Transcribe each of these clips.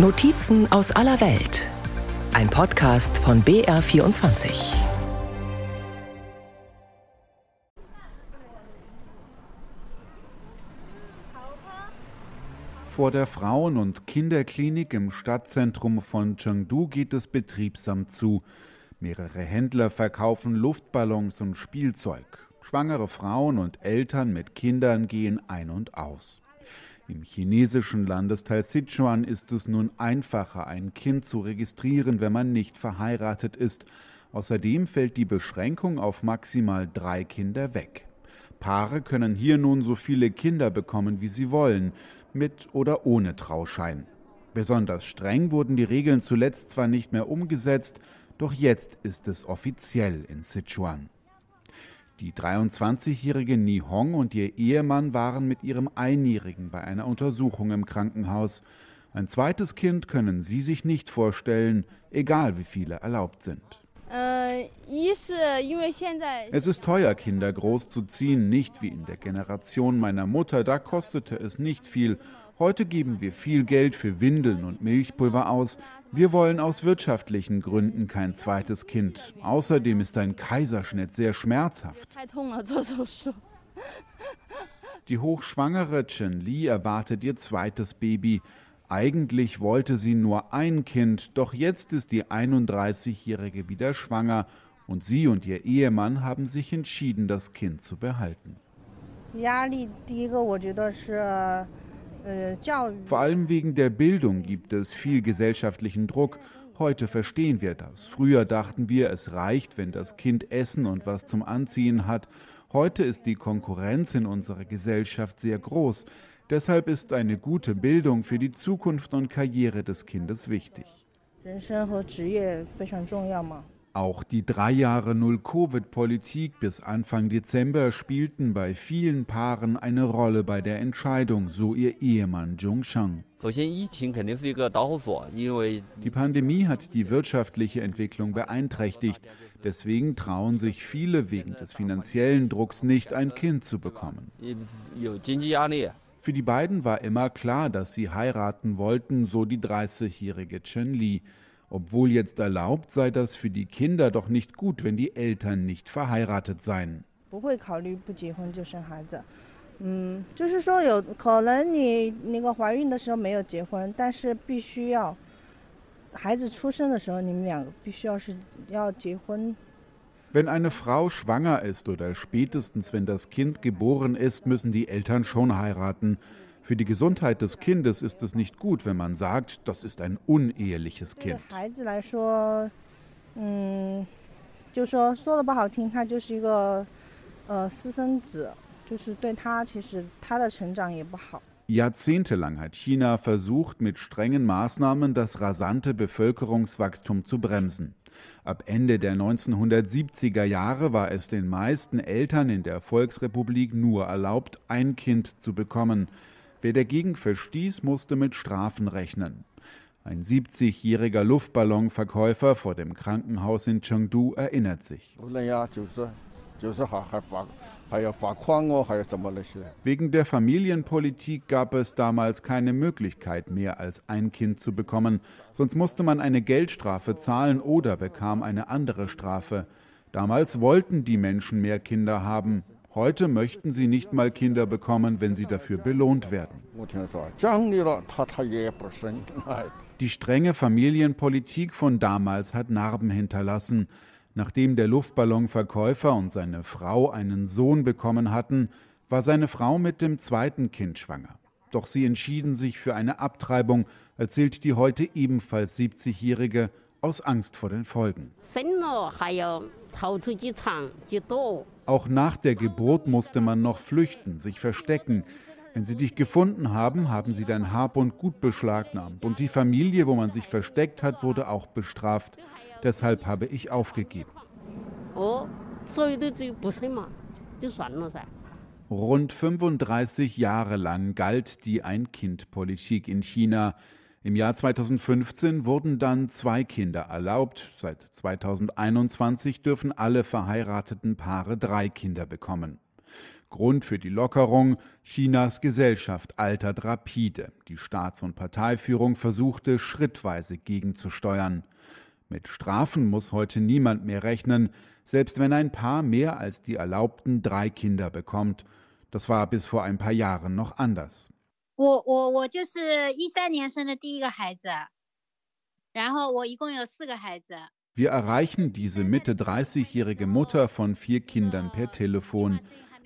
Notizen aus aller Welt. Ein Podcast von BR24. Vor der Frauen- und Kinderklinik im Stadtzentrum von Chengdu geht es betriebsam zu. Mehrere Händler verkaufen Luftballons und Spielzeug. Schwangere Frauen und Eltern mit Kindern gehen ein und aus. Im chinesischen Landesteil Sichuan ist es nun einfacher, ein Kind zu registrieren, wenn man nicht verheiratet ist. Außerdem fällt die Beschränkung auf maximal drei Kinder weg. Paare können hier nun so viele Kinder bekommen, wie sie wollen, mit oder ohne Trauschein. Besonders streng wurden die Regeln zuletzt zwar nicht mehr umgesetzt, doch jetzt ist es offiziell in Sichuan. Die 23-jährige Ni Hong und ihr Ehemann waren mit ihrem Einjährigen bei einer Untersuchung im Krankenhaus. Ein zweites Kind können sie sich nicht vorstellen, egal wie viele erlaubt sind. Es ist teuer, Kinder großzuziehen, nicht wie in der Generation meiner Mutter, da kostete es nicht viel. Heute geben wir viel Geld für Windeln und Milchpulver aus. Wir wollen aus wirtschaftlichen Gründen kein zweites Kind. Außerdem ist ein Kaiserschnitt sehr schmerzhaft. Die hochschwangere Chen Li erwartet ihr zweites Baby. Eigentlich wollte sie nur ein Kind, doch jetzt ist die 31-Jährige wieder schwanger und sie und ihr Ehemann haben sich entschieden, das Kind zu behalten. Vor allem wegen der Bildung gibt es viel gesellschaftlichen Druck. Heute verstehen wir das. Früher dachten wir, es reicht, wenn das Kind Essen und was zum Anziehen hat. Heute ist die Konkurrenz in unserer Gesellschaft sehr groß. Deshalb ist eine gute Bildung für die Zukunft und Karriere des Kindes wichtig. Auch die drei Jahre Null-Covid-Politik bis Anfang Dezember spielten bei vielen Paaren eine Rolle bei der Entscheidung, so ihr Ehemann Zhong Shang. Die Pandemie hat die wirtschaftliche Entwicklung beeinträchtigt. Deswegen trauen sich viele wegen des finanziellen Drucks nicht, ein Kind zu bekommen. Für die beiden war immer klar, dass sie heiraten wollten, so die 30-jährige Chen Li. Obwohl jetzt erlaubt, sei das für die Kinder doch nicht gut, wenn die Eltern nicht verheiratet seien. Wenn eine Frau schwanger ist oder spätestens wenn das Kind geboren ist, müssen die Eltern schon heiraten. Für die Gesundheit des Kindes ist es nicht gut, wenn man sagt, das ist ein uneheliches Kind. Jahrzehntelang hat China versucht, mit strengen Maßnahmen das rasante Bevölkerungswachstum zu bremsen. Ab Ende der 1970er Jahre war es den meisten Eltern in der Volksrepublik nur erlaubt, ein Kind zu bekommen. Wer dagegen verstieß, musste mit Strafen rechnen. Ein 70-jähriger Luftballonverkäufer vor dem Krankenhaus in Chengdu erinnert sich. Wegen der Familienpolitik gab es damals keine Möglichkeit, mehr als ein Kind zu bekommen, sonst musste man eine Geldstrafe zahlen oder bekam eine andere Strafe. Damals wollten die Menschen mehr Kinder haben. Heute möchten sie nicht mal Kinder bekommen, wenn sie dafür belohnt werden. Die strenge Familienpolitik von damals hat Narben hinterlassen. Nachdem der Luftballonverkäufer und seine Frau einen Sohn bekommen hatten, war seine Frau mit dem zweiten Kind schwanger. Doch sie entschieden sich für eine Abtreibung, erzählt die heute ebenfalls 70-Jährige, aus Angst vor den Folgen. Auch nach der Geburt musste man noch flüchten, sich verstecken. Wenn sie dich gefunden haben, haben sie dein Habund gut beschlagnahmt. Und die Familie, wo man sich versteckt hat, wurde auch bestraft. Deshalb habe ich aufgegeben. Rund 35 Jahre lang galt die Ein-Kind-Politik in China. Im Jahr 2015 wurden dann zwei Kinder erlaubt. Seit 2021 dürfen alle verheirateten Paare drei Kinder bekommen. Grund für die Lockerung, Chinas Gesellschaft altert rapide. Die Staats- und Parteiführung versuchte schrittweise gegenzusteuern. Mit Strafen muss heute niemand mehr rechnen, selbst wenn ein Paar mehr als die erlaubten drei Kinder bekommt. Das war bis vor ein paar Jahren noch anders. Wir erreichen diese Mitte 30-jährige Mutter von vier Kindern per Telefon.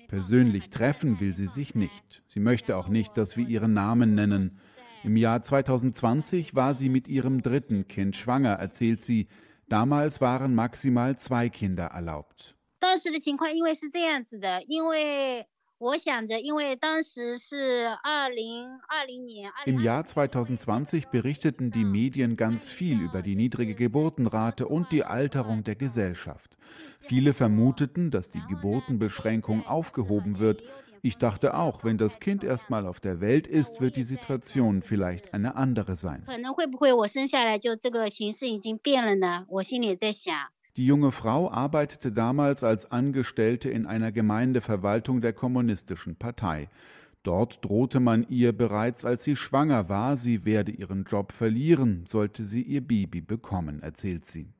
Persönlich treffen will sie sich nicht. Sie möchte auch nicht, dass wir ihren Namen nennen. Im Jahr 2020 war sie mit ihrem dritten Kind schwanger, erzählt sie. Damals waren maximal zwei Kinder erlaubt. Im Jahr 2020 berichteten die Medien ganz viel über die niedrige Geburtenrate und die Alterung der Gesellschaft. Viele vermuteten, dass die Geburtenbeschränkung aufgehoben wird. Ich dachte auch, wenn das Kind erst mal auf der Welt ist, wird die Situation vielleicht eine andere sein. Die junge Frau arbeitete damals als Angestellte in einer Gemeindeverwaltung der Kommunistischen Partei. Dort drohte man ihr bereits, als sie schwanger war, sie werde ihren Job verlieren, sollte sie ihr Baby bekommen, erzählt sie.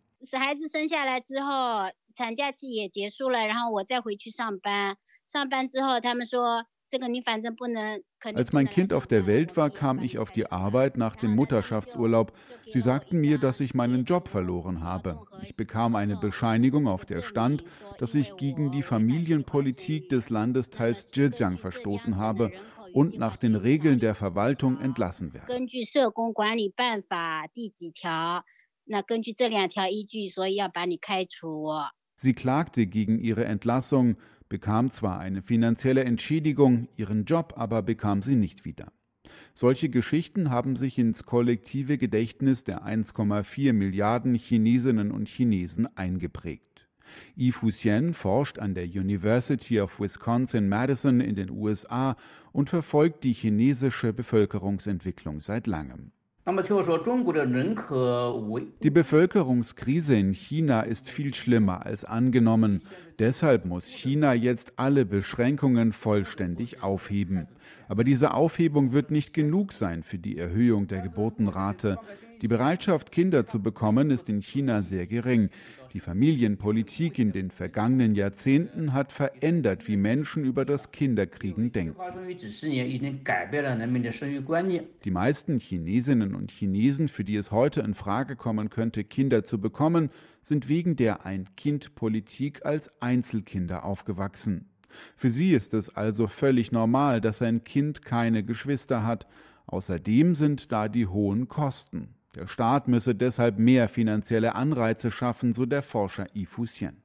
小孩子生下来之后，产假期也结束了，然后我再回去上班。上班之后，他们说 als mein Kind auf der Welt war, kam ich auf die Arbeit nach dem Mutterschaftsurlaub. Sie sagten mir, dass ich meinen Job verloren habe. Ich bekam eine Bescheinigung, auf der stand, dass ich gegen die Familienpolitik des Landesteils Zhejiang verstoßen habe und nach den Regeln der Verwaltung entlassen werde. Sie klagte gegen ihre Entlassung bekam zwar eine finanzielle Entschädigung, ihren Job aber bekam sie nicht wieder. Solche Geschichten haben sich ins kollektive Gedächtnis der 1,4 Milliarden Chinesinnen und Chinesen eingeprägt. Yi Fuxian forscht an der University of Wisconsin-Madison in den USA und verfolgt die chinesische Bevölkerungsentwicklung seit langem. Die Bevölkerungskrise in China ist viel schlimmer als angenommen. Deshalb muss China jetzt alle Beschränkungen vollständig aufheben. Aber diese Aufhebung wird nicht genug sein für die Erhöhung der Geburtenrate. Die Bereitschaft, Kinder zu bekommen, ist in China sehr gering. Die Familienpolitik in den vergangenen Jahrzehnten hat verändert, wie Menschen über das Kinderkriegen denken. Die meisten Chinesinnen und Chinesen, für die es heute in Frage kommen könnte, Kinder zu bekommen, sind wegen der Ein-Kind-Politik als Einzelkinder aufgewachsen. Für sie ist es also völlig normal, dass ein Kind keine Geschwister hat. Außerdem sind da die hohen Kosten. Der Staat müsse deshalb mehr finanzielle Anreize schaffen, so der Forscher Yi Fuxian.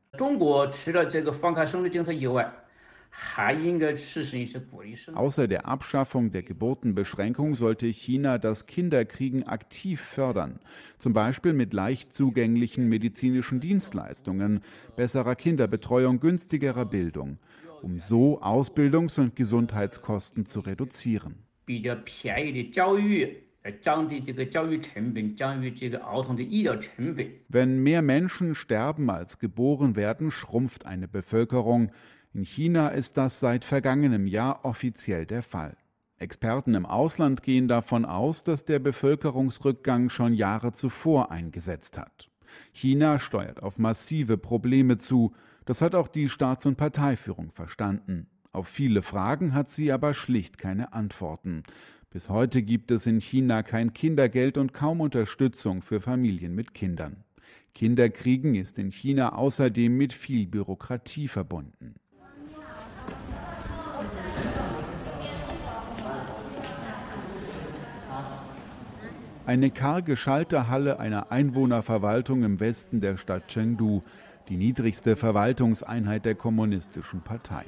Außer der Abschaffung der Geburtenbeschränkung sollte China das Kinderkriegen aktiv fördern, zum Beispiel mit leicht zugänglichen medizinischen Dienstleistungen, besserer Kinderbetreuung, günstigerer Bildung, um so Ausbildungs- und Gesundheitskosten zu reduzieren. Wenn mehr Menschen sterben als geboren werden, schrumpft eine Bevölkerung. In China ist das seit vergangenem Jahr offiziell der Fall. Experten im Ausland gehen davon aus, dass der Bevölkerungsrückgang schon Jahre zuvor eingesetzt hat. China steuert auf massive Probleme zu, das hat auch die Staats- und Parteiführung verstanden. Auf viele Fragen hat sie aber schlicht keine Antworten. Bis heute gibt es in China kein Kindergeld und kaum Unterstützung für Familien mit Kindern. Kinderkriegen ist in China außerdem mit viel Bürokratie verbunden. Eine karge Schalterhalle einer Einwohnerverwaltung im Westen der Stadt Chengdu, die niedrigste Verwaltungseinheit der Kommunistischen Partei.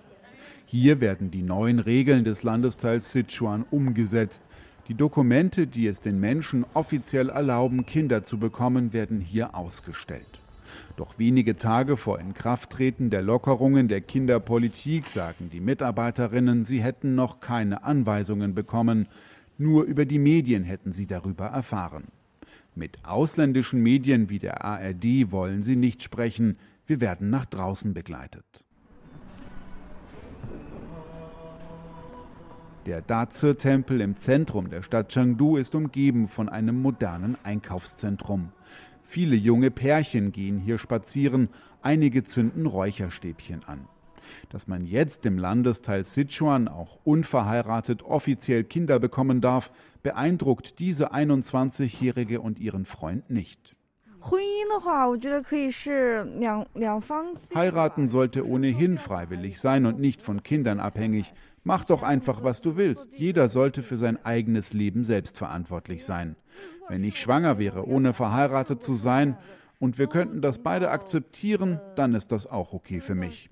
Hier werden die neuen Regeln des Landesteils Sichuan umgesetzt. Die Dokumente, die es den Menschen offiziell erlauben, Kinder zu bekommen, werden hier ausgestellt. Doch wenige Tage vor Inkrafttreten der Lockerungen der Kinderpolitik sagen die Mitarbeiterinnen, sie hätten noch keine Anweisungen bekommen. Nur über die Medien hätten sie darüber erfahren. Mit ausländischen Medien wie der ARD wollen sie nicht sprechen. Wir werden nach draußen begleitet. Der Daze-Tempel im Zentrum der Stadt Chengdu ist umgeben von einem modernen Einkaufszentrum. Viele junge Pärchen gehen hier spazieren, einige zünden Räucherstäbchen an. Dass man jetzt im Landesteil Sichuan auch unverheiratet offiziell Kinder bekommen darf, beeindruckt diese 21-Jährige und ihren Freund nicht. Heiraten sollte ohnehin freiwillig sein und nicht von Kindern abhängig. Mach doch einfach, was du willst. Jeder sollte für sein eigenes Leben selbst verantwortlich sein. Wenn ich schwanger wäre, ohne verheiratet zu sein, und wir könnten das beide akzeptieren, dann ist das auch okay für mich.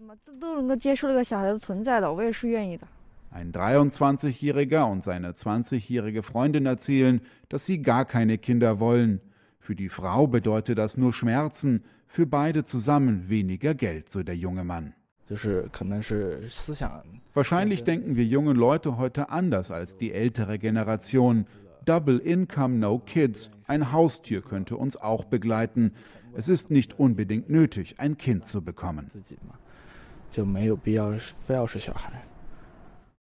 Ein 23-Jähriger und seine 20-jährige Freundin erzählen, dass sie gar keine Kinder wollen. Für die Frau bedeutet das nur Schmerzen, für beide zusammen weniger Geld, so der junge Mann. Wahrscheinlich denken wir jungen Leute heute anders als die ältere Generation. Double Income, No Kids. Ein Haustier könnte uns auch begleiten. Es ist nicht unbedingt nötig, ein Kind zu bekommen. 就没有必要非要是小孩。